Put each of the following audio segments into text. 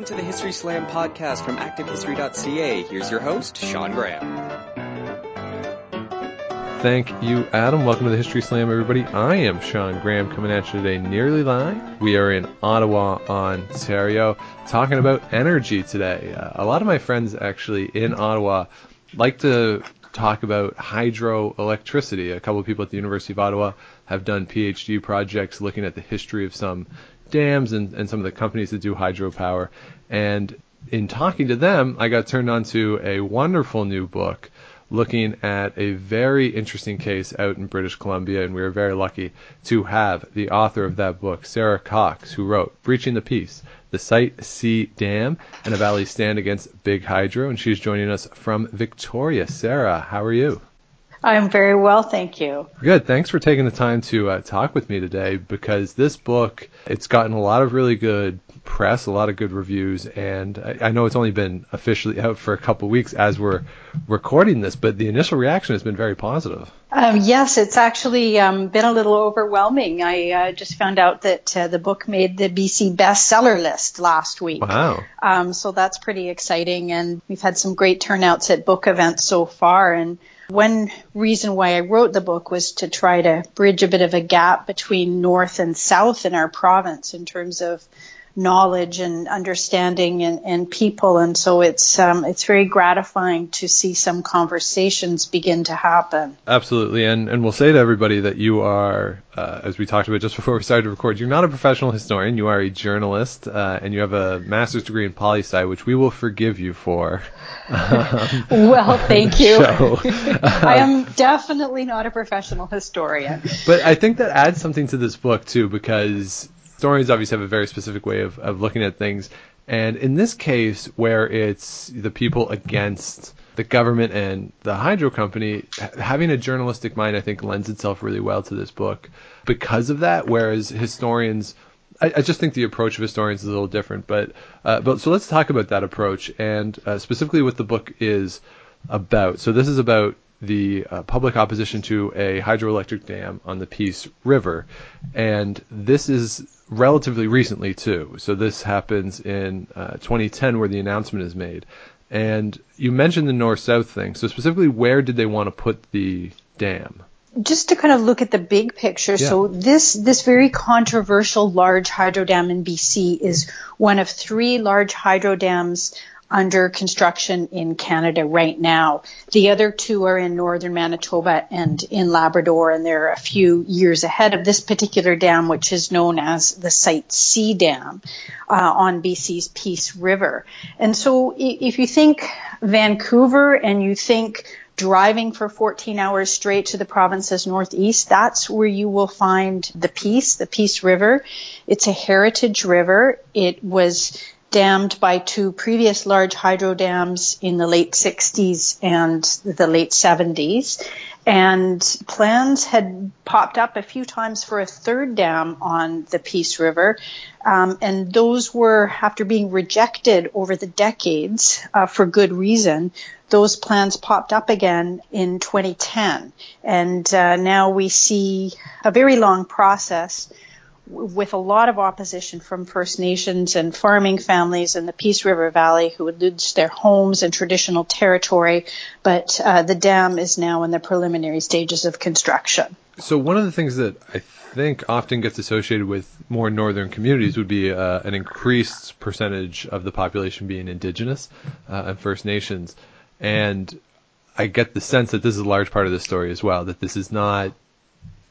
welcome to the History Slam podcast from ActiveHistory.ca. Here's your host, Sean Graham. Thank you, Adam. Welcome to the History Slam, everybody. I am Sean Graham coming at you today nearly live. We are in Ottawa, Ontario, talking about energy today. Uh, a lot of my friends actually in Ottawa like to talk about hydroelectricity. A couple of people at the University of Ottawa have done PhD projects looking at the history of some dams and, and some of the companies that do hydropower. And in talking to them, I got turned on to a wonderful new book looking at a very interesting case out in British Columbia, and we were very lucky to have the author of that book, Sarah Cox, who wrote Breaching the Peace, the Site C Dam, and a Valley Stand Against Big Hydro, and she's joining us from Victoria. Sarah, how are you? I'm very well, thank you. Good. Thanks for taking the time to uh, talk with me today because this book, it's gotten a lot of really good press, a lot of good reviews, and I, I know it's only been officially out for a couple of weeks as we're recording this, but the initial reaction has been very positive. Um, yes, it's actually um, been a little overwhelming. I uh, just found out that uh, the book made the BC bestseller list last week. Wow. Um, so that's pretty exciting, and we've had some great turnouts at book events so far, and one reason why I wrote the book was to try to bridge a bit of a gap between North and South in our province in terms of knowledge and understanding and, and people. And so it's um, it's very gratifying to see some conversations begin to happen. Absolutely, and and we'll say to everybody that you are, uh, as we talked about just before we started to record, you're not a professional historian. You are a journalist, uh, and you have a master's degree in poli sci, which we will forgive you for. Um, well, thank you. I am definitely not a professional historian. But I think that adds something to this book too, because historians obviously have a very specific way of, of looking at things. And in this case, where it's the people against the government and the hydro company, having a journalistic mind, I think, lends itself really well to this book because of that. Whereas historians, I, I just think the approach of historians is a little different. But, uh, but so let's talk about that approach and uh, specifically what the book is about. So this is about the uh, public opposition to a hydroelectric dam on the Peace River. And this is relatively recently, too. So this happens in uh, 2010 where the announcement is made. And you mentioned the north south thing. So, specifically, where did they want to put the dam? Just to kind of look at the big picture, yeah. so this this very controversial large hydro dam in BC is one of three large hydro dams under construction in Canada right now. The other two are in northern Manitoba and in Labrador, and they're a few years ahead of this particular dam, which is known as the Site C Dam uh, on BC's Peace River. And so if you think Vancouver and you think driving for 14 hours straight to the province's northeast, that's where you will find the Peace, the Peace River. It's a heritage river. It was dammed by two previous large hydro dams in the late 60s and the late 70s. And plans had popped up a few times for a third dam on the Peace River. Um, and those were, after being rejected over the decades uh, for good reason, those plans popped up again in 2010. And uh, now we see a very long process with a lot of opposition from First Nations and farming families in the Peace River Valley who would lose their homes and traditional territory, but uh, the dam is now in the preliminary stages of construction. So one of the things that I think often gets associated with more northern communities would be uh, an increased percentage of the population being indigenous uh, and First Nations, and I get the sense that this is a large part of the story as well. That this is not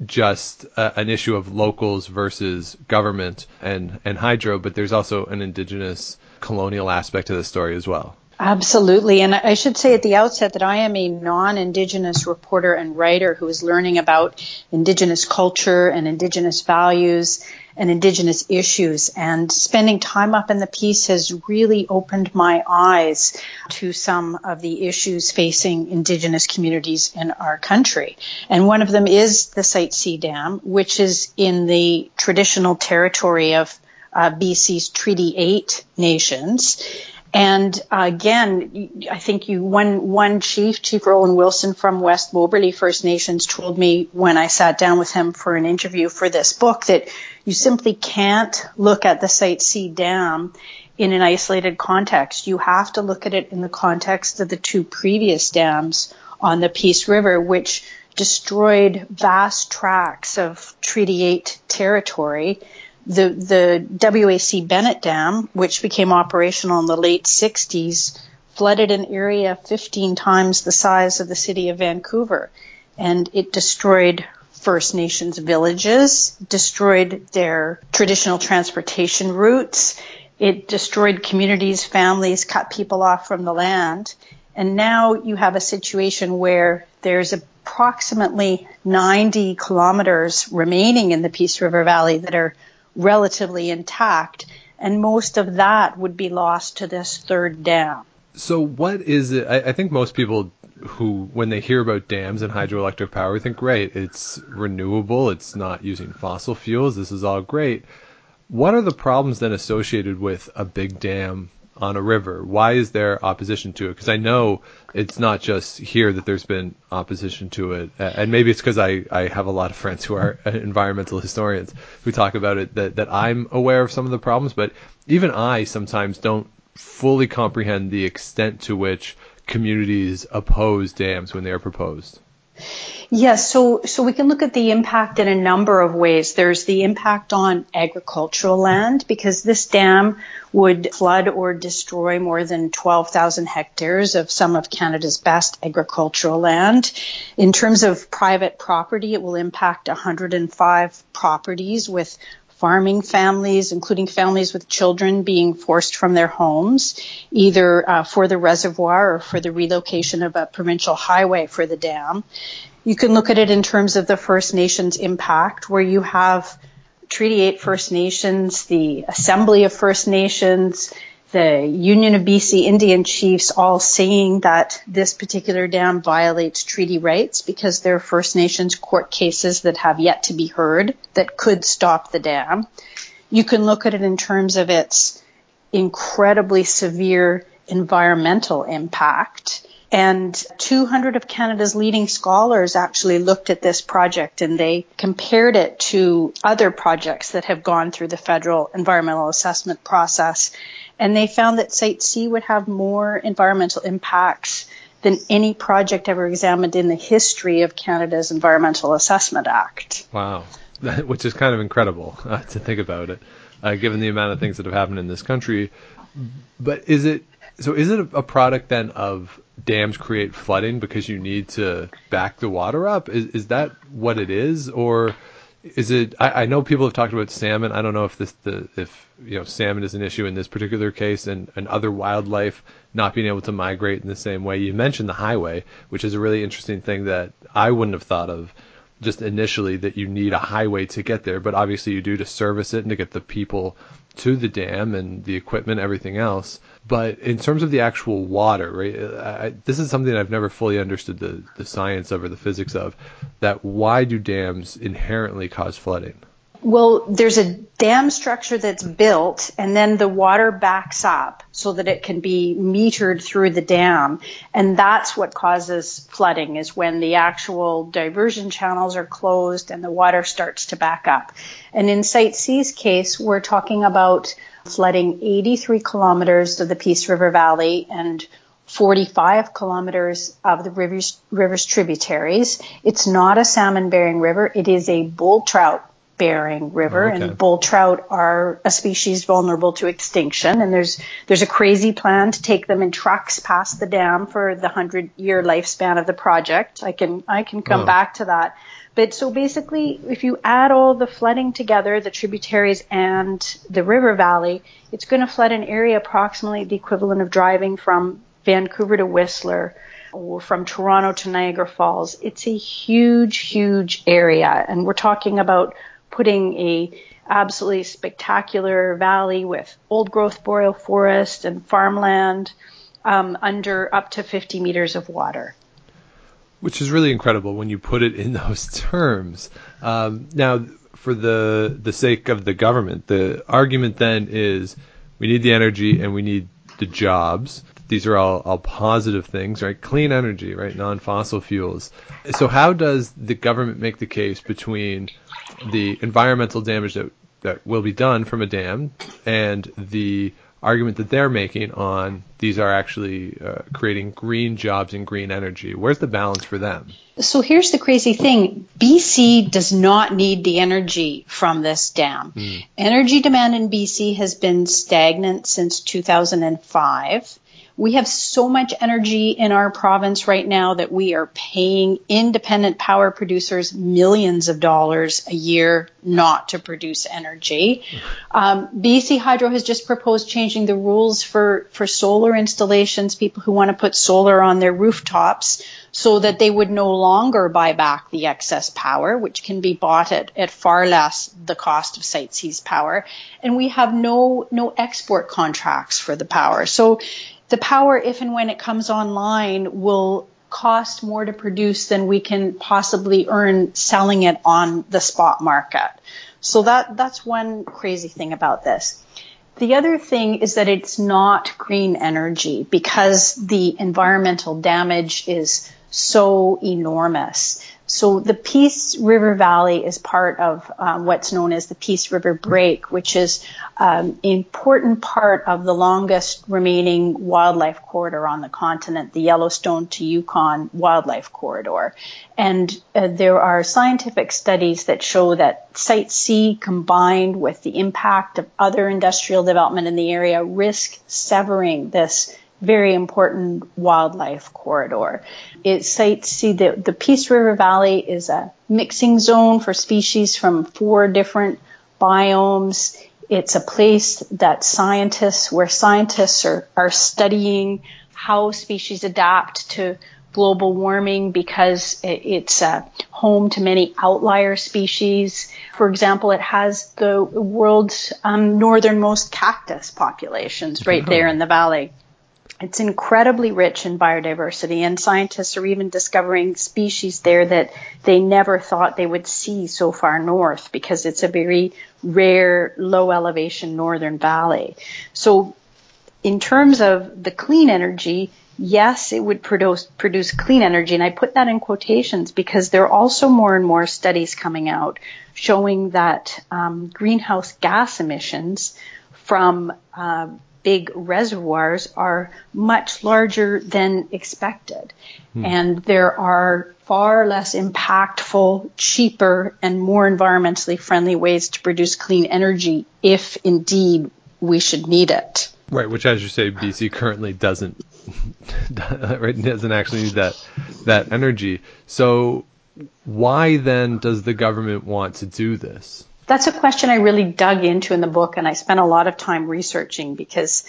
just uh, an issue of locals versus government and, and hydro, but there's also an indigenous colonial aspect to the story as well. Absolutely. And I should say at the outset that I am a non-Indigenous reporter and writer who is learning about Indigenous culture and Indigenous values and Indigenous issues. And spending time up in the Peace has really opened my eyes to some of the issues facing Indigenous communities in our country. And one of them is the Site C Dam, which is in the traditional territory of uh, BC's Treaty 8 nations. And again, I think you one one chief, Chief Roland Wilson from West Moberly First Nations, told me when I sat down with him for an interview for this book that you simply can't look at the Site C Dam in an isolated context. You have to look at it in the context of the two previous dams on the Peace River, which destroyed vast tracts of Treaty 8 territory. The, the WAC Bennett Dam, which became operational in the late 60s, flooded an area 15 times the size of the city of Vancouver. And it destroyed First Nations villages, destroyed their traditional transportation routes. It destroyed communities, families, cut people off from the land. And now you have a situation where there's approximately 90 kilometers remaining in the Peace River Valley that are relatively intact. And most of that would be lost to this third dam. So, what is it? I, I think most people who, when they hear about dams and hydroelectric power, think, great, it's renewable, it's not using fossil fuels, this is all great. What are the problems then associated with a big dam on a river? Why is there opposition to it? Because I know it's not just here that there's been opposition to it, and maybe it's because I, I have a lot of friends who are environmental historians who talk about it that, that I'm aware of some of the problems, but even I sometimes don't fully comprehend the extent to which communities oppose dams when they are proposed. Yes, so so we can look at the impact in a number of ways. There's the impact on agricultural land because this dam would flood or destroy more than 12,000 hectares of some of Canada's best agricultural land. In terms of private property, it will impact 105 properties with farming families, including families with children being forced from their homes, either uh, for the reservoir or for the relocation of a provincial highway for the dam. You can look at it in terms of the First Nations impact, where you have Treaty 8 First Nations, the Assembly of First Nations, the Union of BC Indian Chiefs all saying that this particular dam violates treaty rights because there are First Nations court cases that have yet to be heard that could stop the dam. You can look at it in terms of its incredibly severe environmental impact. And 200 of Canada's leading scholars actually looked at this project and they compared it to other projects that have gone through the federal environmental assessment process. And they found that Site C would have more environmental impacts than any project ever examined in the history of Canada's Environmental Assessment Act. Wow. Which is kind of incredible uh, to think about it, uh, given the amount of things that have happened in this country. But is it so? Is it a product then of dams create flooding because you need to back the water up? Is, is that what it is, or is it? I, I, know people have talked about salmon. I don't know if this the if you know salmon is an issue in this particular case, and, and other wildlife not being able to migrate in the same way. You mentioned the highway, which is a really interesting thing that I wouldn't have thought of just initially that you need a highway to get there, but obviously you do to service it and to get the people to the dam and the equipment, everything else. But in terms of the actual water, right? I, this is something I've never fully understood the, the science of or the physics of. That why do dams inherently cause flooding? Well, there's a dam structure that's built and then the water backs up so that it can be metered through the dam. And that's what causes flooding is when the actual diversion channels are closed and the water starts to back up. And in Site C's case, we're talking about flooding 83 kilometers of the Peace River Valley and 45 kilometers of the river's, river's tributaries. It's not a salmon bearing river. It is a bull trout bearing river okay. and bull trout are a species vulnerable to extinction and there's there's a crazy plan to take them in trucks past the dam for the 100 year lifespan of the project i can i can come oh. back to that but so basically if you add all the flooding together the tributaries and the river valley it's going to flood an area approximately the equivalent of driving from vancouver to whistler or from Toronto to Niagara Falls. It's a huge, huge area. And we're talking about putting a absolutely spectacular valley with old growth boreal forest and farmland um, under up to 50 meters of water. Which is really incredible when you put it in those terms. Um, now, for the the sake of the government, the argument then is we need the energy and we need the jobs. These are all, all positive things, right? Clean energy, right? Non-fossil fuels. So how does the government make the case between the environmental damage that, that will be done from a dam and the argument that they're making on these are actually uh, creating green jobs and green energy. Where's the balance for them? So here's the crazy thing BC does not need the energy from this dam. Mm. Energy demand in BC has been stagnant since 2005. We have so much energy in our province right now that we are paying independent power producers millions of dollars a year not to produce energy. Um, BC Hydro has just proposed changing the rules for, for solar installations, people who want to put solar on their rooftops so that they would no longer buy back the excess power, which can be bought at, at far less the cost of Site C's power. And we have no, no export contracts for the power. So the power, if and when it comes online, will cost more to produce than we can possibly earn selling it on the spot market. So that that's one crazy thing about this. The other thing is that it's not green energy because the environmental damage is so enormous. So the Peace River Valley is part of um, what's known as the Peace River Break, which is um, an important part of the longest remaining wildlife corridor on the continent, the Yellowstone to Yukon Wildlife Corridor. And uh, there are scientific studies that show that Site C combined with the impact of other industrial development in the area risk severing this very important wildlife corridor. It sites see the, the Peace River Valley is a mixing zone for species from four different biomes. It's a place that scientists, where scientists are, are studying how species adapt to global warming because it's a home to many outlier species. For example, it has the world's um, northernmost cactus populations right there in the valley. It's incredibly rich in biodiversity, and scientists are even discovering species there that they never thought they would see so far north because it's a very rare, low elevation northern valley. So, in terms of the clean energy, yes, it would produce, produce clean energy, and I put that in quotations because there are also more and more studies coming out showing that um, greenhouse gas emissions from uh, big reservoirs are much larger than expected. Hmm. And there are far less impactful, cheaper, and more environmentally friendly ways to produce clean energy if indeed we should need it. Right, which, as you say, BC currently doesn't doesn't actually need that that energy. So, why then does the government want to do this? That's a question I really dug into in the book, and I spent a lot of time researching because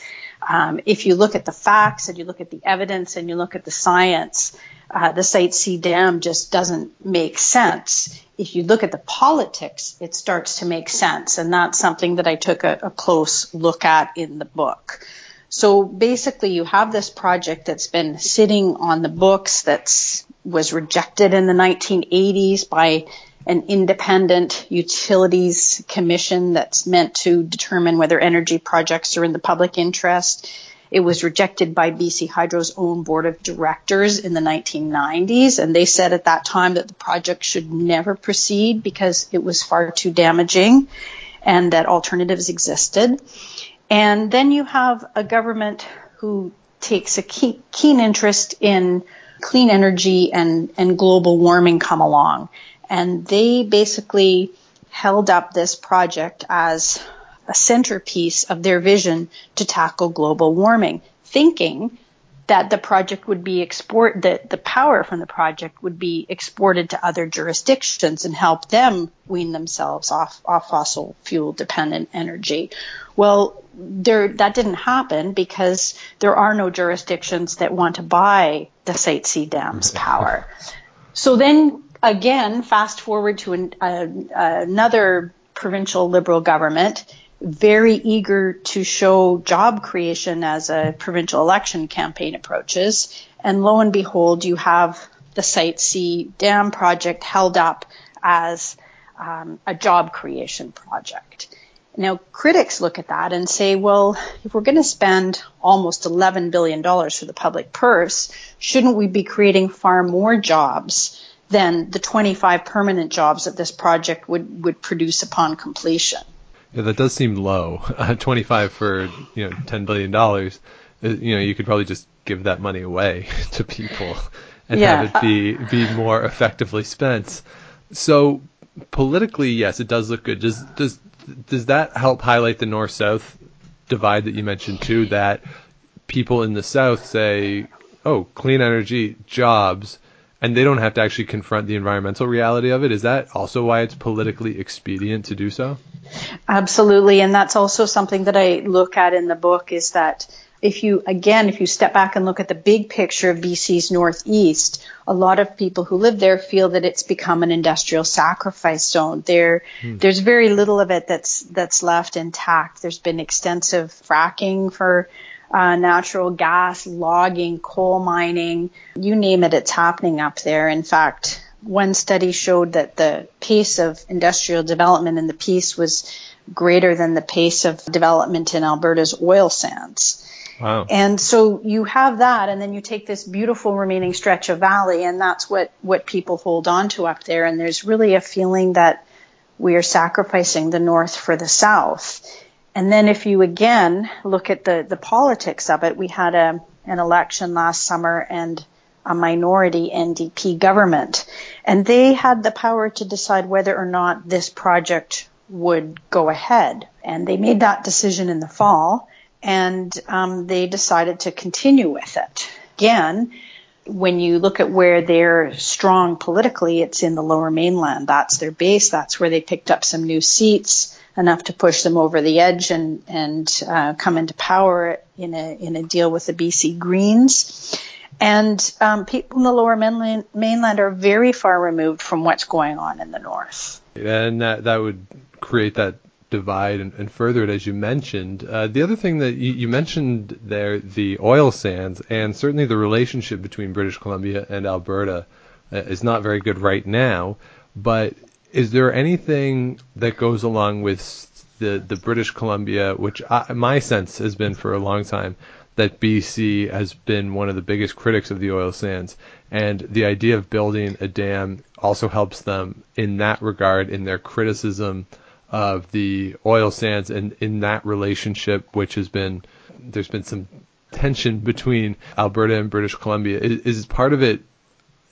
um, if you look at the facts and you look at the evidence and you look at the science, uh, the Site C dam just doesn't make sense. If you look at the politics, it starts to make sense, and that's something that I took a, a close look at in the book. So basically, you have this project that's been sitting on the books that was rejected in the 1980s by an independent utilities commission that's meant to determine whether energy projects are in the public interest. It was rejected by BC Hydro's own board of directors in the 1990s, and they said at that time that the project should never proceed because it was far too damaging and that alternatives existed. And then you have a government who takes a keen interest in clean energy and, and global warming come along and they basically held up this project as a centerpiece of their vision to tackle global warming, thinking that the project would be export that the power from the project would be exported to other jurisdictions and help them wean themselves off, off fossil fuel dependent energy. Well, there that didn't happen because there are no jurisdictions that want to buy the Site C dam's mm-hmm. power. So then again, fast forward to an, uh, another provincial liberal government, very eager to show job creation as a provincial election campaign approaches. And lo and behold, you have the Site C dam project held up as um, a job creation project. Now, critics look at that and say, well, if we're going to spend almost $11 billion for the public purse, shouldn't we be creating far more jobs than the 25 permanent jobs that this project would, would produce upon completion. Yeah, that does seem low. Uh, 25 for you know 10 billion dollars. Uh, you know, you could probably just give that money away to people and yeah. have it be be more effectively spent. So politically, yes, it does look good. Does does does that help highlight the north south divide that you mentioned too? That people in the south say, "Oh, clean energy, jobs." And they don't have to actually confront the environmental reality of it. Is that also why it's politically expedient to do so? Absolutely, and that's also something that I look at in the book is that if you again if you step back and look at the big picture of BC's northeast, a lot of people who live there feel that it's become an industrial sacrifice zone. There hmm. there's very little of it that's that's left intact. There's been extensive fracking for uh, natural gas, logging, coal mining, you name it, it's happening up there. In fact, one study showed that the pace of industrial development in the Peace was greater than the pace of development in Alberta's oil sands. Wow. And so you have that, and then you take this beautiful remaining stretch of valley, and that's what, what people hold on to up there. And there's really a feeling that we are sacrificing the north for the south. And then if you again look at the, the politics of it, we had a, an election last summer and a minority NDP government. And they had the power to decide whether or not this project would go ahead. And they made that decision in the fall and um, they decided to continue with it. Again, when you look at where they're strong politically, it's in the lower mainland. That's their base. That's where they picked up some new seats enough to push them over the edge and and uh, come into power in a in a deal with the BC Greens. And um, people in the lower mainland, mainland are very far removed from what's going on in the north. And that that would create that divide and, and further it as you mentioned. Uh, the other thing that you, you, mentioned there, the oil sands, and certainly the relationship between British Columbia and Alberta uh, is not very good right now. But is there anything that goes along with the the British Columbia, which I, my sense has been for a long time that BC has been one of the biggest critics of the oil sands, and the idea of building a dam also helps them in that regard in their criticism of the oil sands and in that relationship, which has been there's been some tension between Alberta and British Columbia. Is, is part of it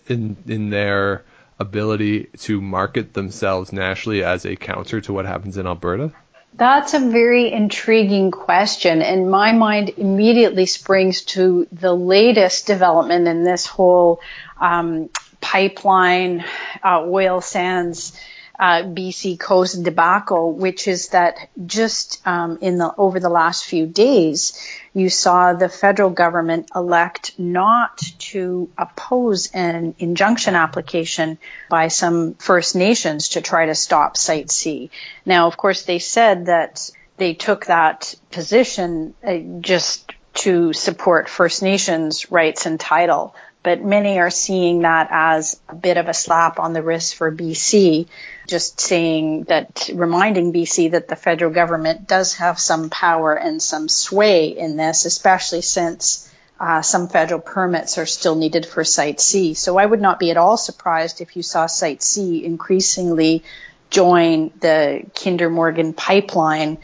in in their ability to market themselves nationally as a counter to what happens in Alberta? That's a very intriguing question, and my mind immediately springs to the latest development in this whole um, pipeline, uh, oil sands uh, BC Coast debacle, which is that just um, in the over the last few days, you saw the federal government elect not to oppose an injunction application by some First Nations to try to stop Site C. Now, of course, they said that they took that position uh, just to support First Nations rights and title but many are seeing that as a bit of a slap on the wrist for BC, just saying that, reminding BC that the federal government does have some power and some sway in this, especially since uh, some federal permits are still needed for Site C. So I would not be at all surprised if you saw Site C increasingly join the Kinder Morgan pipeline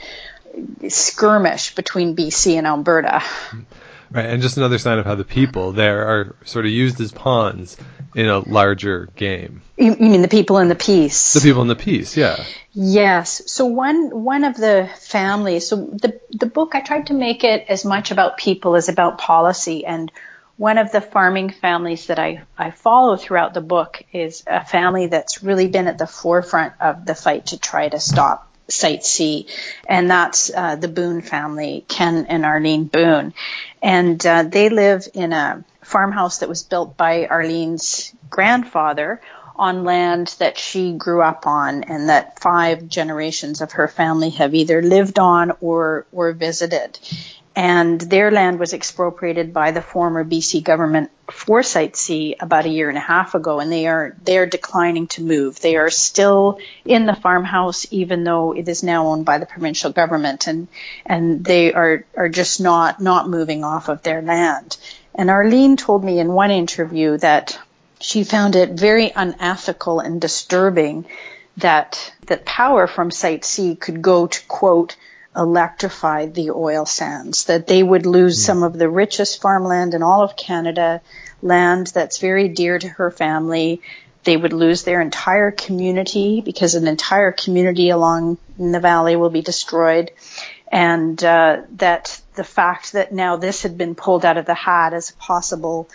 skirmish between BC and Alberta. Right, and just another sign of how the people there are sort of used as pawns in a larger game. You, you mean the people in the Peace? The people in the Peace, yeah. Yes. So one one of the families. So the the book I tried to make it as much about people as about policy, and one of the farming families that I I follow throughout the book is a family that's really been at the forefront of the fight to try to stop Site C, and that's uh, the Boone family, Ken and Arlene Boone. And uh, they live in a farmhouse that was built by Arlene's grandfather on land that she grew up on and that five generations of her family have either lived on or, or visited and their land was expropriated by the former BC government for Site C about a year and a half ago, and they are they are declining to move. They are still in the farmhouse, even though it is now owned by the provincial government, and and they are are just not not moving off of their land. And Arlene told me in one interview that she found it very unethical and disturbing that that power from Site C could go to quote electrify the oil sands, that they would lose mm. some of the richest farmland in all of Canada, land that's very dear to her family. They would lose their entire community because an entire community along the valley will be destroyed. And uh, that the fact that now this had been pulled out of the hat as a possible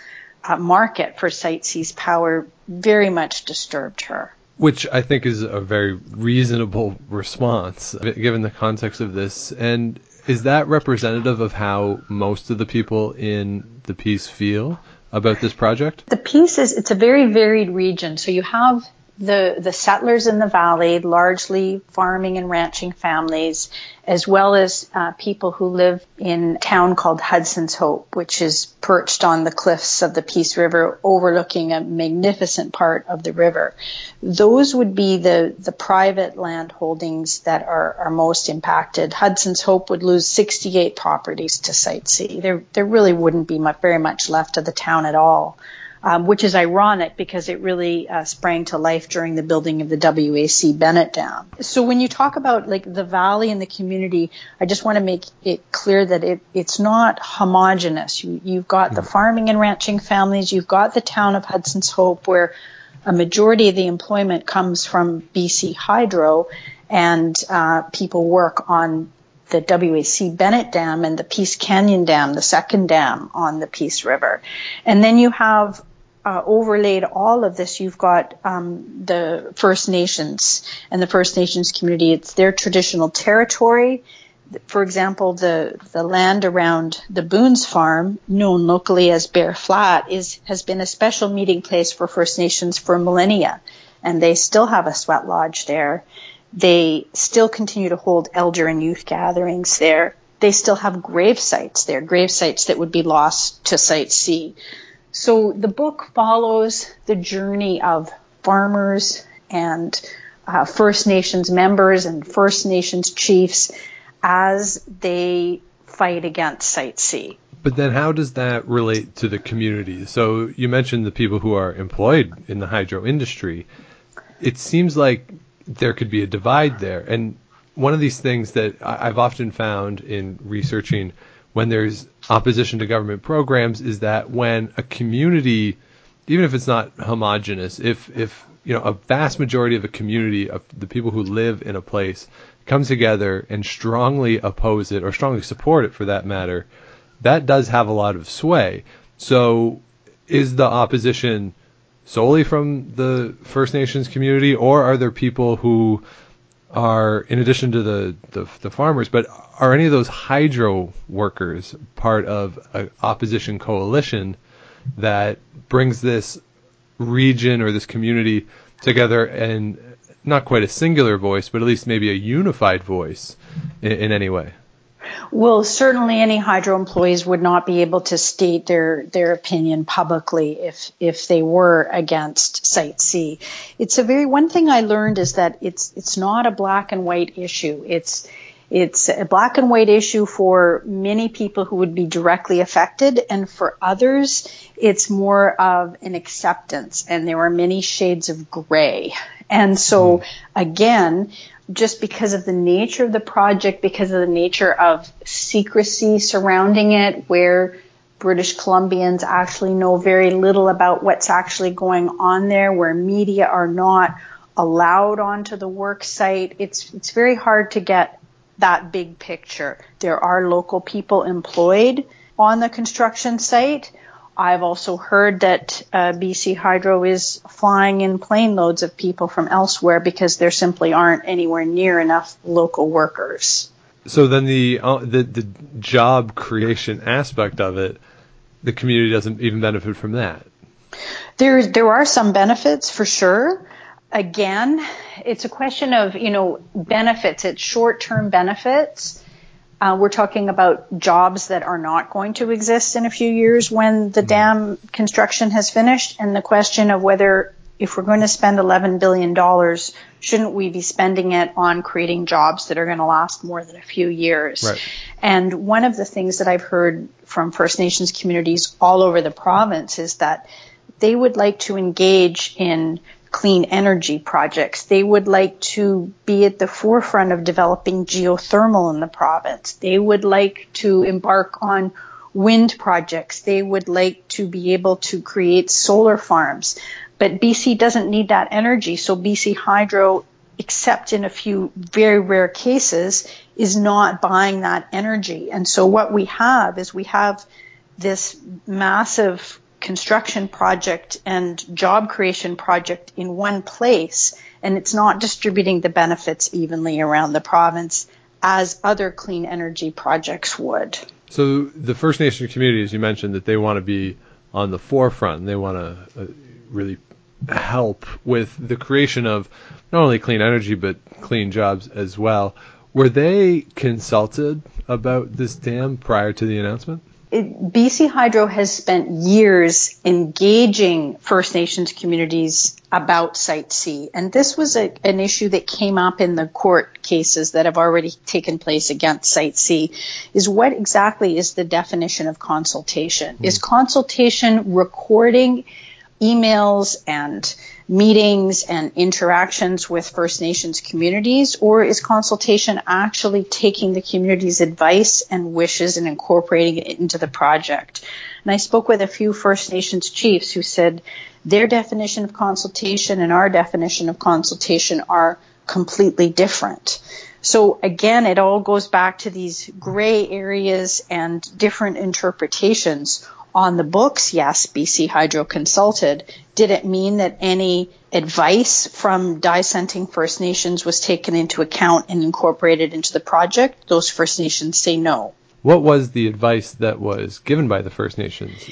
uh, market for Site C's power very much disturbed her. Which I think is a very reasonable response given the context of this. And is that representative of how most of the people in the Peace feel about this project? The Peace is it's a very varied region. So you have the, the settlers in the valley, largely farming and ranching families, as well as uh, people who live in a town called Hudson's Hope, which is perched on the cliffs of the Peace River, overlooking a magnificent part of the river. Those would be the, the private land holdings that are, are most impacted. Hudson's Hope would lose 68 properties to Site C. There, there really wouldn't be much, very much left of the town at all um, which is ironic because it really uh, sprang to life during the building of the WAC Bennett Dam. So when you talk about like the valley and the community, I just want to make it clear that it, it's not homogenous. You, you've got the farming and ranching families, you've got the town of Hudson's Hope where a majority of the employment comes from BC Hydro and uh, people work on the WAC Bennett Dam and the Peace Canyon Dam, the second dam on the Peace River. And then you have uh, overlaid all of this, you've got um, the First Nations and the First Nations community. It's their traditional territory. For example, the the land around the Boone's farm, known locally as Bear Flat, is has been a special meeting place for First Nations for millennia, and they still have a sweat lodge there. They still continue to hold elder and youth gatherings there. They still have grave sites there, grave sites that would be lost to Site C. So the book follows the journey of farmers and uh, First Nations members and First Nations chiefs as they fight against Site C. But then how does that relate to the community? So you mentioned the people who are employed in the hydro industry. It seems like there could be a divide there. And one of these things that I've often found in researching when there's opposition to government programs is that when a community, even if it's not homogenous, if if you know a vast majority of a community of the people who live in a place come together and strongly oppose it or strongly support it for that matter, that does have a lot of sway. So is the opposition solely from the First Nations community, or are there people who are, in addition to the, the, the farmers, but are any of those hydro workers part of an opposition coalition that brings this region or this community together and not quite a singular voice, but at least maybe a unified voice in, in any way? Well, certainly any hydro employees would not be able to state their, their opinion publicly if, if they were against Site C. It's a very, one thing I learned is that it's, it's not a black and white issue. It's, it's a black and white issue for many people who would be directly affected, and for others, it's more of an acceptance, and there are many shades of gray. And so, hmm. again, just because of the nature of the project, because of the nature of secrecy surrounding it, where British Columbians actually know very little about what's actually going on there, where media are not allowed onto the work site. It's it's very hard to get that big picture. There are local people employed on the construction site, I've also heard that uh, BC Hydro is flying in plane loads of people from elsewhere because there simply aren't anywhere near enough local workers. So then the uh, the, the job creation aspect of it, the community doesn't even benefit from that. There there are some benefits for sure. Again, it's a question of you know benefits. It's short term benefits uh, we're talking about jobs that are not going to exist in a few years when the mm-hmm. dam construction has finished, and the question of whether, if we're going to spend $11 billion, shouldn't we be spending it on creating jobs that are going to last more than a few years? Right. And one of the things that I've heard from First Nations communities all over the province is that they would like to engage in clean energy projects. They would like to be at the forefront of developing geothermal in the province. They would like to embark on wind projects. They would like to be able to create solar farms. But BC doesn't need that energy, so BC Hydro, except in a few very rare cases, is not buying that energy. And so what we have is we have this massive construction project and job creation project in one place, and it's not distributing the benefits evenly around the province as other clean energy projects would. So the First Nation communities, you mentioned that they want to be on the forefront and they want to uh, really help with the creation of not only clean energy but clean jobs as well. Were they consulted about this dam prior to the announcement? It, BC Hydro has spent years engaging First Nations communities about Site C. And this was a, an issue that came up in the court cases that have already taken place against Site C is what exactly is the definition of consultation? Mm. Is consultation recording emails and meetings and interactions with First Nations communities, or is consultation actually taking the community's advice and wishes and incorporating it into the project? And I spoke with a few First Nations chiefs who said their definition of consultation and our definition of consultation are completely different. So again, it all goes back to these gray areas and different interpretations on the books, yes, BC Hydro consulted. Did it mean that any advice from dissenting First Nations was taken into account and incorporated into the project? Those First Nations say no. What was the advice that was given by the First Nations?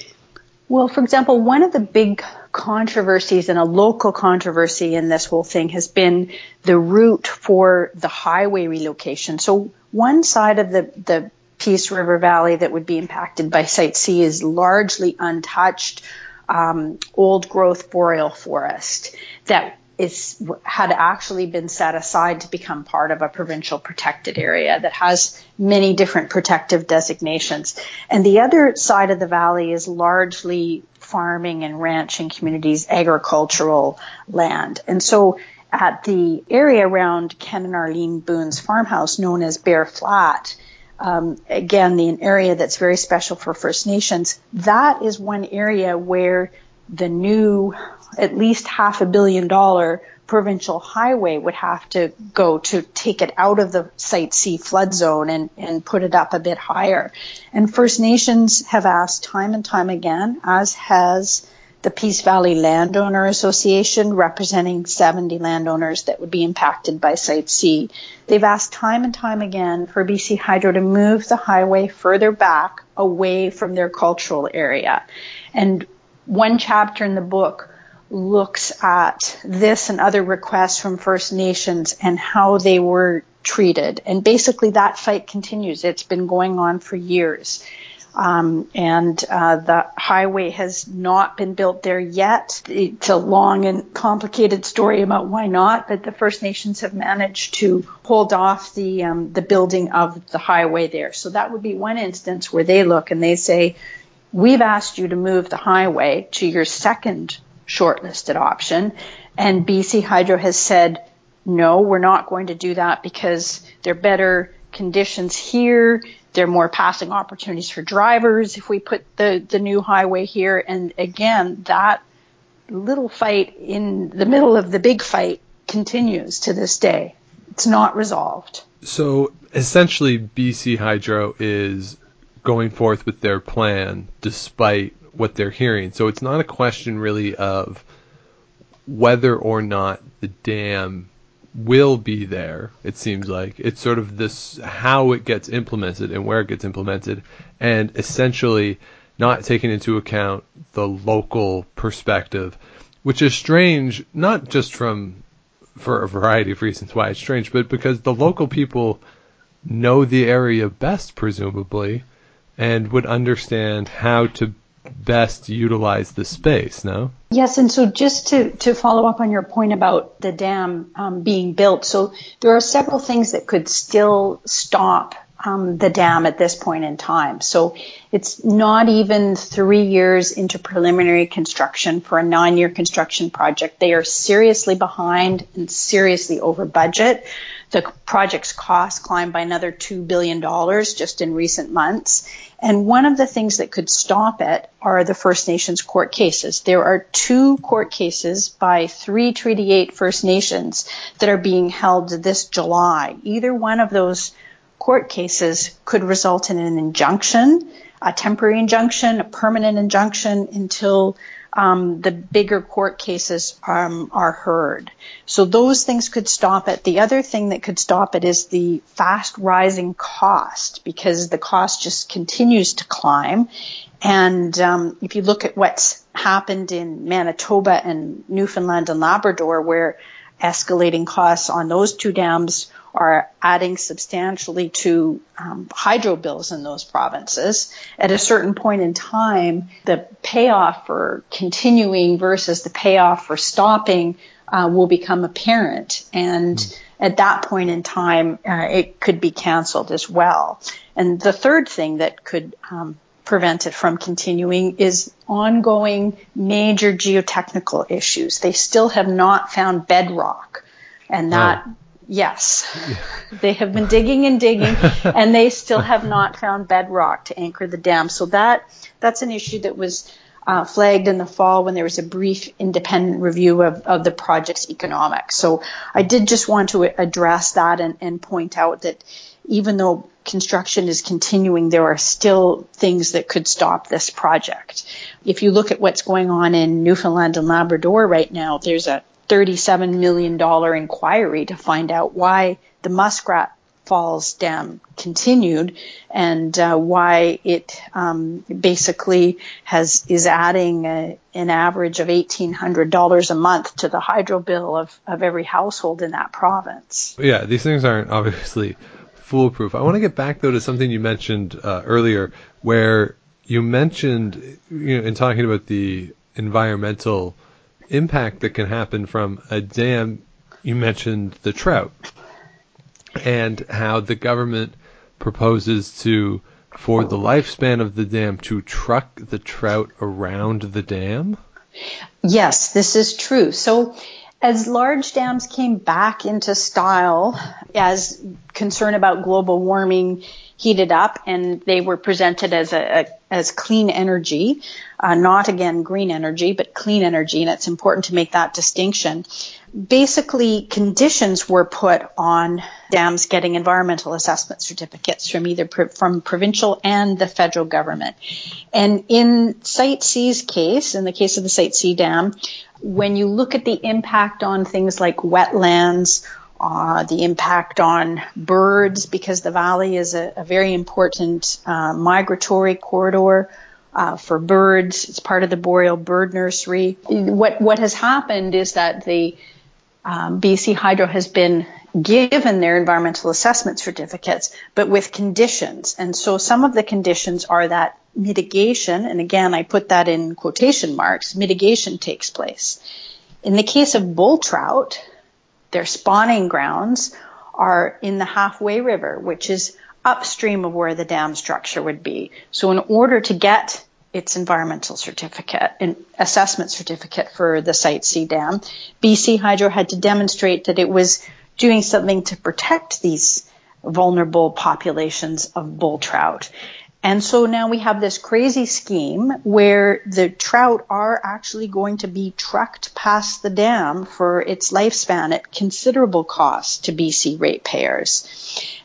Well, for example, one of the big controversies and a local controversy in this whole thing has been the route for the highway relocation. So one side of the, the Peace River Valley that would be impacted by Site C is largely untouched um, old growth boreal forest that is had actually been set aside to become part of a provincial protected area that has many different protective designations. And the other side of the valley is largely farming and ranching communities, agricultural land. And so at the area around Ken and Arlene Boone's farmhouse known as Bear Flat, um, again, the area that's very special for First Nations, that is one area where the new, at least half a billion dollar provincial highway would have to go to take it out of the Site C flood zone and, and put it up a bit higher. And First Nations have asked time and time again, as has the Peace Valley Landowner Association, representing 70 landowners that would be impacted by Site C. They've asked time and time again for BC Hydro to move the highway further back away from their cultural area. And one chapter in the book looks at this and other requests from First Nations and how they were treated. And basically that fight continues. It's been going on for years. Um, and uh, the highway has not been built there yet. It's a long and complicated story about why not, but the First Nations have managed to hold off the um, the building of the highway there. So that would be one instance where they look and they say, "We've asked you to move the highway to your second shortlisted option," and BC Hydro has said, "No, we're not going to do that because there are better conditions here." There are more passing opportunities for drivers if we put the, the new highway here. And again, that little fight in the middle of the big fight continues to this day. It's not resolved. So essentially, BC Hydro is going forth with their plan despite what they're hearing. So it's not a question really of whether or not the dam will be there. It seems like it's sort of this how it gets implemented and where it gets implemented, and essentially not taking into account the local perspective, which is strange, not just from for a variety of reasons why it's strange, but because the local people know the area best, presumably, and would understand how to best utilize the space, no? Yes, and so just to, to follow up on your point about the dam um, being built, so there are several things that could still stop um, the dam at this point in time. So it's not even three years into preliminary construction for a nine-year construction project. They are seriously behind and seriously over budget. The project's cost climbed by another $2 billion just in recent months. And one of the things that could stop it are the First Nations court cases. There are two court cases by three Treaty 8 First Nations that are being held this July. Either one of those court cases could result in an injunction, a temporary injunction, a permanent injunction until um, the bigger court cases um, are heard. So those things could stop it. The other thing that could stop it is the fast rising cost because the cost just continues to climb. And um, if you look at what's happened in Manitoba and Newfoundland and Labrador, where escalating costs on those two dams are adding substantially to um, hydro bills in those provinces. At a certain point in time, the payoff for continuing versus the payoff for stopping uh, will become apparent. And mm. at that point in time, uh, it could be canceled as well. And the third thing that could um, prevent it from continuing is ongoing major geotechnical issues. They still have not found bedrock. And that oh. Yes. they have been digging and digging and they still have not found bedrock to anchor the dam. So that that's an issue that was uh, flagged in the fall when there was a brief independent review of, of the project's economics. So I did just want to address that and, and point out that even though construction is continuing, there are still things that could stop this project. If you look at what's going on in Newfoundland and Labrador right now, there's a $37 million inquiry to find out why the Muskrat Falls Dam continued and uh, why it um, basically has is adding a, an average of $1,800 a month to the hydro bill of, of every household in that province. Yeah, these things aren't obviously foolproof. I want to get back though to something you mentioned uh, earlier, where you mentioned, you know, in talking about the environmental impact that can happen from a dam. You mentioned the trout and how the government proposes to, for the lifespan of the dam, to truck the trout around the dam. Yes, this is true. So as large dams came back into style as concern about global warming heated up and they were presented as a, a as clean energy, uh, not again green energy, but clean energy, and it's important to make that distinction. Basically, conditions were put on dams getting environmental assessment certificates from either from provincial and the federal government. And in Site C's case, in the case of the Site C dam, when you look at the impact on things like wetlands uh, the impact on birds because the valley is a, a very important uh, migratory corridor uh, for birds. It's part of the boreal bird nursery. What what has happened is that the um, BC Hydro has been given their environmental assessment certificates, but with conditions. And so some of the conditions are that mitigation, and again I put that in quotation marks, mitigation takes place. In the case of bull trout, their spawning grounds are in the Halfway River, which is upstream of where the dam structure would be. So in order to get its environmental certificate and assessment certificate for the Site C dam, BC Hydro had to demonstrate that it was doing something to protect these vulnerable populations of bull trout. And so now we have this crazy scheme where the trout are actually going to be trucked past the dam for its lifespan at considerable cost to BC ratepayers.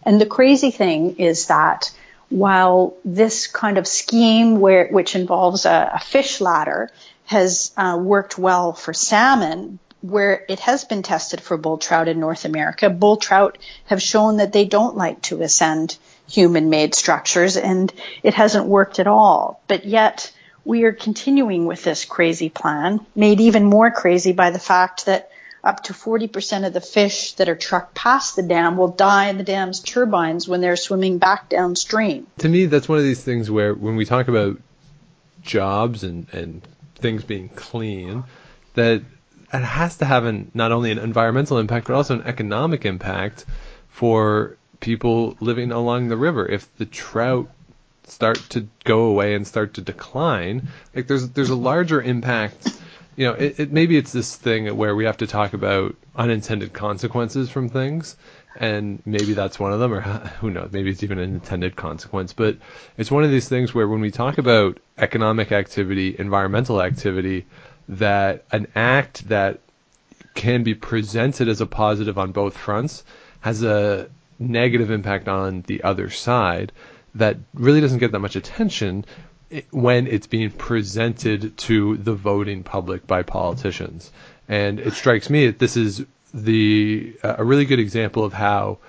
And the crazy thing is that while this kind of scheme where, which involves a, a fish ladder has uh, worked well for salmon, where it has been tested for bull trout in North America, bull trout have shown that they don't like to ascend human made structures and it hasn't worked at all. But yet we are continuing with this crazy plan, made even more crazy by the fact that up to 40% of the fish that are trucked past the dam will die in the dam's turbines when they're swimming back downstream. To me, that's one of these things where when we talk about jobs and, and things being clean, that it has to have an, not only an environmental impact, but also an economic impact for people living along the river. If the trout start to go away and start to decline, like there's there's a larger impact. You know, it, it maybe it's this thing where we have to talk about unintended consequences from things, and maybe that's one of them, or who knows, maybe it's even an intended consequence. But it's one of these things where when we talk about economic activity, environmental activity, that an act that can be presented as a positive on both fronts has a negative impact on the other side that really doesn't get that much attention when it's being presented to the voting public by politicians. And it strikes me that this is the uh, a really good example of how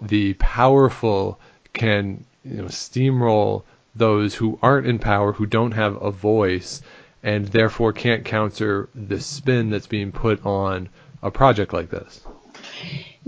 the powerful can you know steamroll those who aren't in power, who don't have a voice, and therefore can't counter the spin that's being put on a project like this.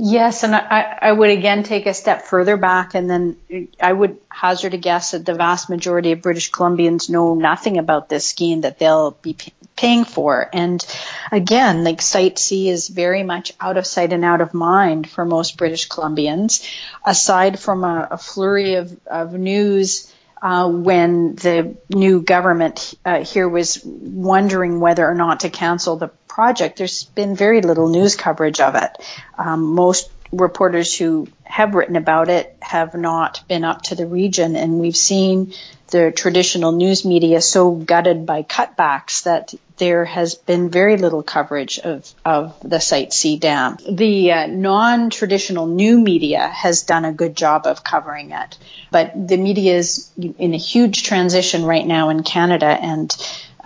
Yes, and I, I would again take a step further back, and then I would hazard a guess that the vast majority of British Columbians know nothing about this scheme that they'll be p- paying for. And again, like Site C is very much out of sight and out of mind for most British Columbians, aside from a, a flurry of, of news. Uh, when the new government uh, here was wondering whether or not to cancel the project, there's been very little news coverage of it. Um, most reporters who have written about it have not been up to the region, and we've seen the traditional news media so gutted by cutbacks that there has been very little coverage of, of the Site C dam. The uh, non-traditional new media has done a good job of covering it, but the media is in a huge transition right now in Canada, and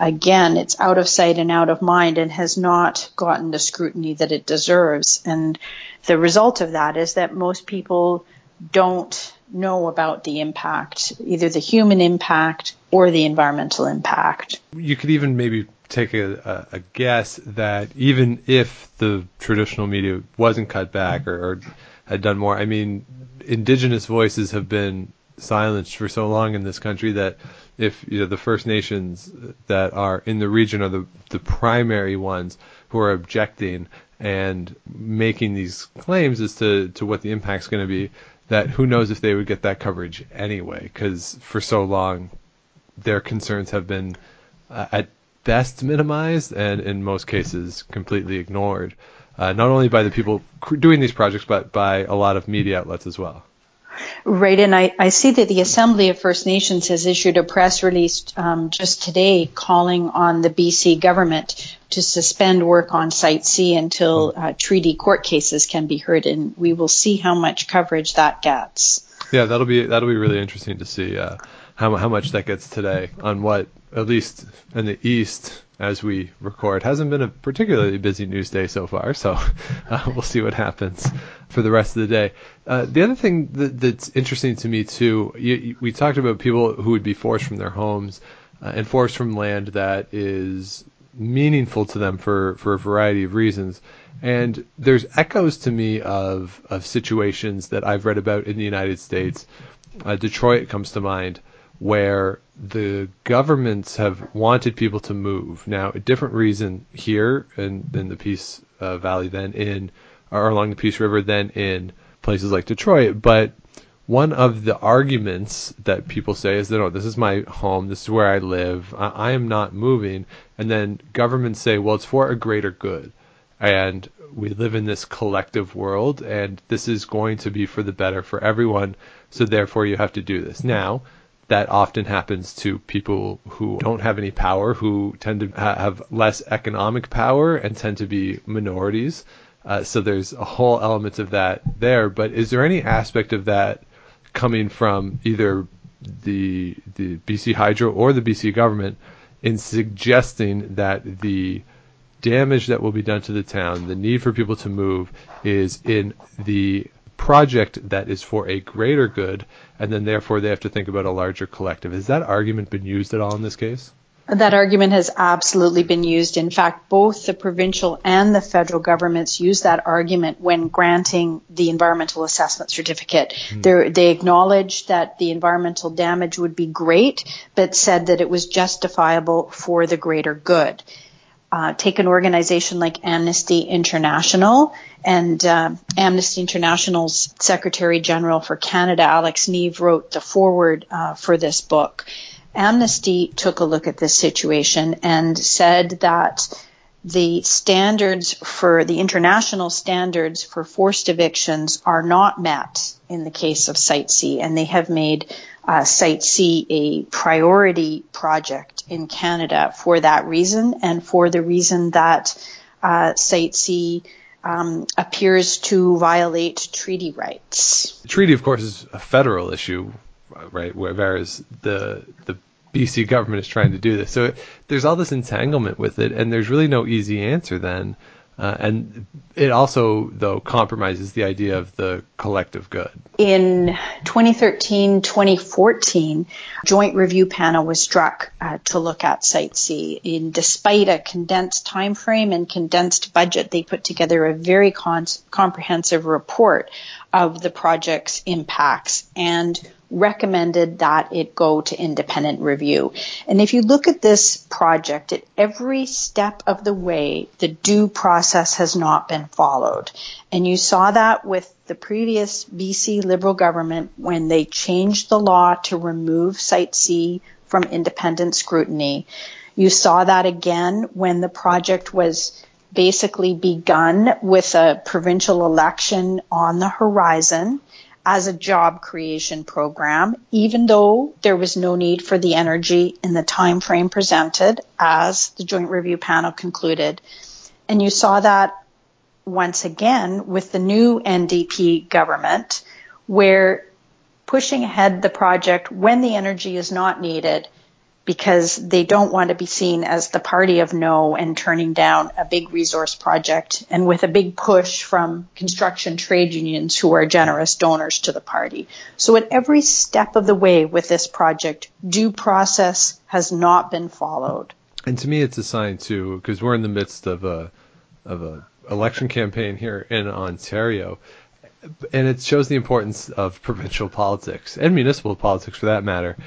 again, it's out of sight and out of mind and has not gotten the scrutiny that it deserves. And the result of that is that most people don't know about the impact, either the human impact or the environmental impact. You could even maybe take a, a, guess that even if the traditional media wasn't cut back or, or had done more, I mean, indigenous voices have been silenced for so long in this country that if you know the First Nations that are in the region are the the primary ones who are objecting and making these claims as to to what the impact's going to be, that who knows if they would get that coverage anyway? Because for so long, their concerns have been uh, at best minimized and in most cases completely ignored, uh, not only by the people doing these projects but by a lot of media outlets as well. Right, and I, I see that the Assembly of First Nations has issued a press release um, just today calling on the BC government to suspend work on Site C until uh, treaty court cases can be heard, and we will see how much coverage that gets. Yeah, that'll be that'll be really interesting to see uh, how how much that gets today on what at least in the east as we record. Hasn't been a particularly busy news day so far, so uh, we'll see what happens for the rest of the day. Uh, the other thing that, that's interesting to me too, you, you, we talked about people who would be forced from their homes uh, and forced from land that is meaningful to them for, for a variety of reasons. And there's echoes to me of of situations that I've read about in the United States. Uh, Detroit comes to mind where the governments have wanted people to move. Now, a different reason here in, in the Peace uh, Valley than in, or along the Peace River than in places like Detroit, but one of the arguments that people say is that, oh, this is my home, this is where I live, I, I am not moving. And then governments say, well, it's for a greater good. And we live in this collective world, and this is going to be for the better for everyone. So therefore, you have to do this. Now, that often happens to people who don't have any power, who tend to ha- have less economic power and tend to be minorities. Uh, so there's a whole element of that there. But is there any aspect of that coming from either the the BC Hydro or the BC government in suggesting that the damage that will be done to the town, the need for people to move, is in the project that is for a greater good, and then therefore they have to think about a larger collective. Has that argument been used at all in this case? That argument has absolutely been used. In fact, both the provincial and the federal governments use that argument when granting the environmental assessment certificate. Mm. They acknowledged that the environmental damage would be great, but said that it was justifiable for the greater good. Uh, take an organization like Amnesty International And uh, Amnesty International's Secretary General for Canada, Alex Neve, wrote the foreword uh, for this book. Amnesty took a look at this situation and said that the standards for the international standards for forced evictions are not met in the case of Site C, and they have made uh, Site C a priority project in Canada for that reason, and for the reason that uh, Site C um, appears to violate treaty rights. The treaty, of course, is a federal issue, right? Whereas the the BC government is trying to do this. So it, there's all this entanglement with it, and there's really no easy answer then. Uh, and it also, though, compromises the idea of the collective good. In 2013 2014, joint review panel was struck uh, to look at Site C. In, despite a condensed time frame and condensed budget, they put together a very comprehensive report of the project's impacts and recommended that it go to independent review. And if you look at this project, at every step of the way, the due process has not been followed. And you saw that with the previous BC Liberal government when they changed the law to remove Site C from independent scrutiny. You saw that again when the project was basically begun with a provincial election on the horizon as a job creation program, even though there was no need for the energy in the time frame presented, as the joint review panel concluded. And you saw that once again with the new NDP government, where pushing ahead the project when the energy is not needed because they don't want to be seen as the party of no and turning down a big resource project and with a big push from construction trade unions who are generous donors to the party. So at every step of the way with this project, due process has not been followed. And to me, it's a sign too, because we're in the midst of a of a election campaign here in Ontario, and it shows the importance of provincial politics and municipal politics for that matter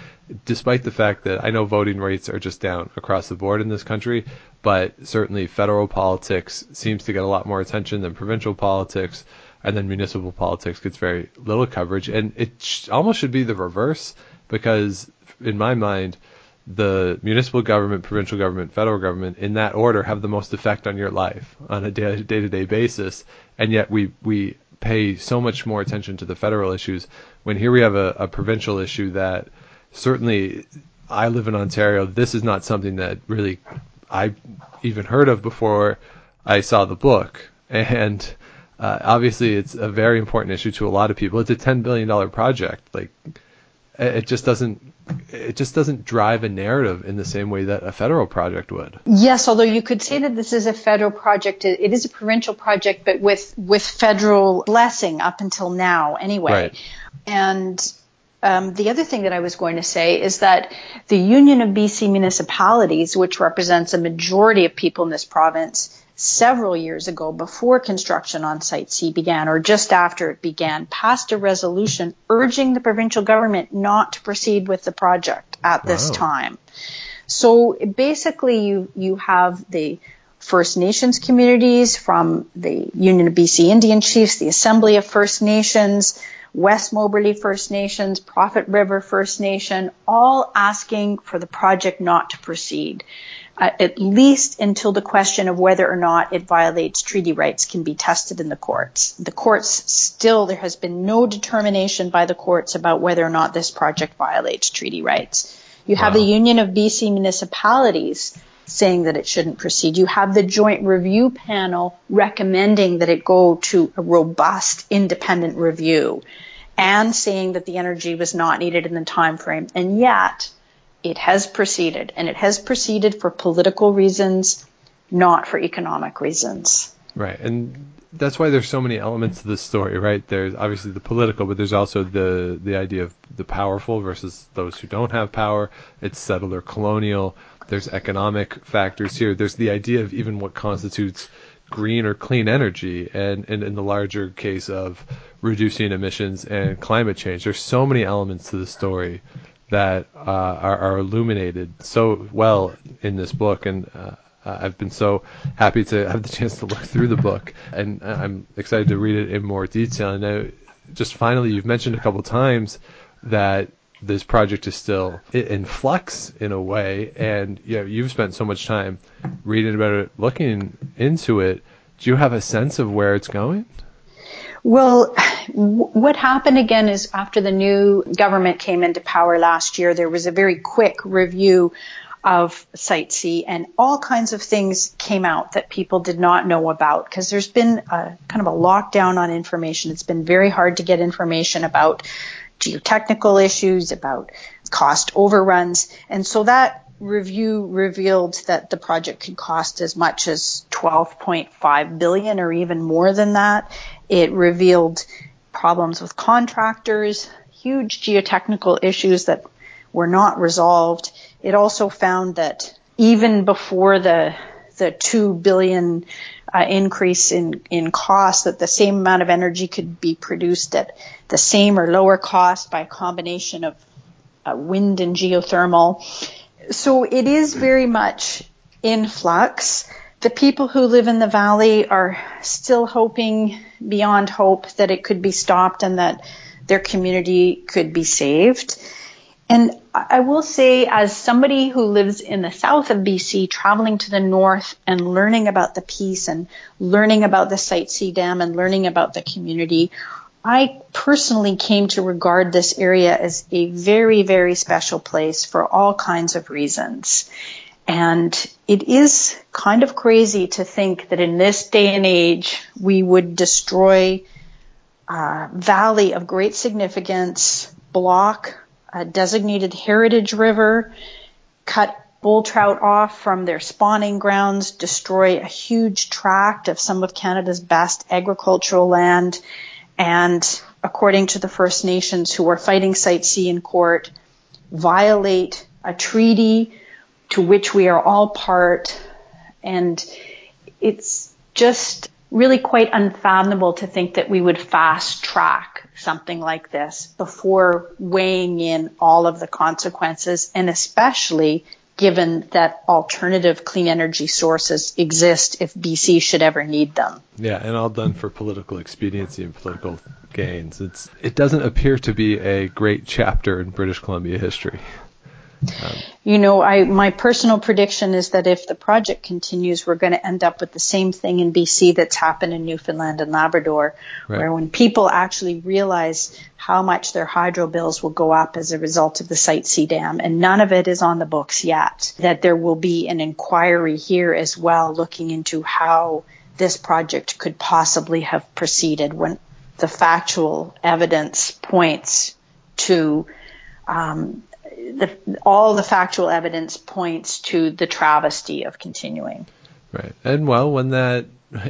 despite the fact that I know voting rates are just down across the board in this country, but certainly federal politics seems to get a lot more attention than provincial politics, and then municipal politics gets very little coverage. And it sh- almost should be the reverse because, in my mind, the municipal government, provincial government, federal government, in that order, have the most effect on your life on a day to day basis, and yet we we pay so much more attention to the federal issues when here we have a, a provincial issue that certainly I live in Ontario. This is not something that really I even heard of before I saw the book. And uh, obviously, it's a very important issue to a lot of people. It's a ten billion dollar project. Like, it just doesn't it just doesn't drive a narrative in the same way that a federal project would. Yes, although you could say that this is a federal project, it is a provincial project, but with with federal blessing up until now, anyway. Right. And um, the other thing that I was going to say is that the Union of BC Municipalities, which represents a majority of people in this province, several years ago, before construction on Site C began, or just after it began, passed a resolution urging the provincial government not to proceed with the project at wow. this time. So basically, you you have the First Nations communities from the Union of BC Indian Chiefs, the Assembly of First Nations, West Moberly First Nations, Prophet River First Nation, all asking for the project not to proceed, uh, at least until the question of whether or not it violates treaty rights can be tested in the courts. The courts still, there has been no determination by the courts about whether or not this project violates treaty rights. You have wow. the Union of BC Municipalities saying that it shouldn't proceed. You have the joint review panel recommending that it go to a robust independent review and saying that the energy was not needed in the time frame. And yet it has proceeded and it has proceeded for political reasons, not for economic reasons. Right. And that's why there's so many elements to this story, right? There's obviously the political, but there's also the the idea of the powerful versus those who don't have power. It's settler colonial. There's economic factors here. There's the idea of even what constitutes green or clean energy, and, and in the larger case of reducing emissions and climate change. There's so many elements to the story that uh, are, are, illuminated so well in this book, and uh, Uh, I've been so happy to have the chance to look through the book, and I'm excited to read it in more detail. And now, just finally, you've mentioned a couple times that this project is still in flux in a way, and you know, you've spent so much time reading about it, looking into it. Do you have a sense of where it's going? Well, what happened again is after the new government came into power last year, there was a very quick review of Site C and all kinds of things came out that people did not know about because there's been a kind of a lockdown on information. It's been very hard to get information about geotechnical issues, about cost overruns. And so that review revealed that the project could cost as much as 12.5 billion or even more than that. It revealed problems with contractors, huge geotechnical issues that were not resolved. It also found that even before the the 2 billion uh, increase in, in cost that the same amount of energy could be produced at the same or lower cost by a combination of uh, wind and geothermal. So it is very much in flux. The people who live in the valley are still hoping beyond hope that it could be stopped and that their community could be saved. And I will say, as somebody who lives in the south of BC, traveling to the north and learning about the Peace and learning about the Site C Dam and learning about the community, I personally came to regard this area as a very, very special place for all kinds of reasons. And it is kind of crazy to think that in this day and age, we would destroy a valley of great significance, block a designated heritage river, cut bull trout off from their spawning grounds, destroy a huge tract of some of Canada's best agricultural land, and according to the First Nations who are fighting Site C in court, violate a treaty to which we are all part. And it's just really quite unfathomable to think that we would fast track something like this before weighing in all of the consequences and especially given that alternative clean energy sources exist if BC should ever need them. Yeah, and all done for political expediency and political gains. It's it doesn't appear to be a great chapter in British Columbia history. Um, you know, I my personal prediction is that if the project continues, we're going to end up with the same thing in BC that's happened in Newfoundland and Labrador, right. where when people actually realize how much their hydro bills will go up as a result of the Site C dam, and none of it is on the books yet, that there will be an inquiry here as well looking into how this project could possibly have proceeded when the factual evidence points to um, the, all the factual evidence points to the travesty of continuing. Right. And well, when that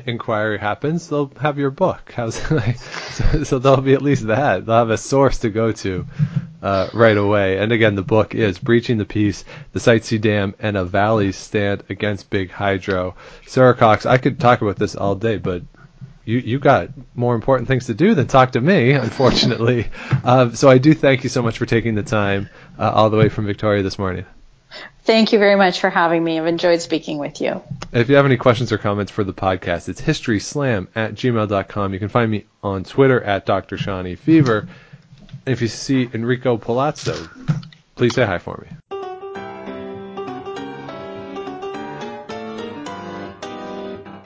inquiry happens, they'll have your book. Like, so, so there'll be at least that. They'll have a source to go to uh, right away. And again, the book is Breaching the Peace, the Site C Dam, and a Valley's Stand Against Big Hydro. Sarah Cox, I could talk about this all day, but you you got more important things to do than talk to me, unfortunately. uh, so I do thank you so much for taking the time uh, all the way from Victoria this morning. Thank you very much for having me. I've enjoyed speaking with you. If you have any questions or comments for the podcast, it's historyslam at gmail.com. You can find me on Twitter at Dr. Shawnee Fever. If you see Enrico Palazzo, please say hi for me.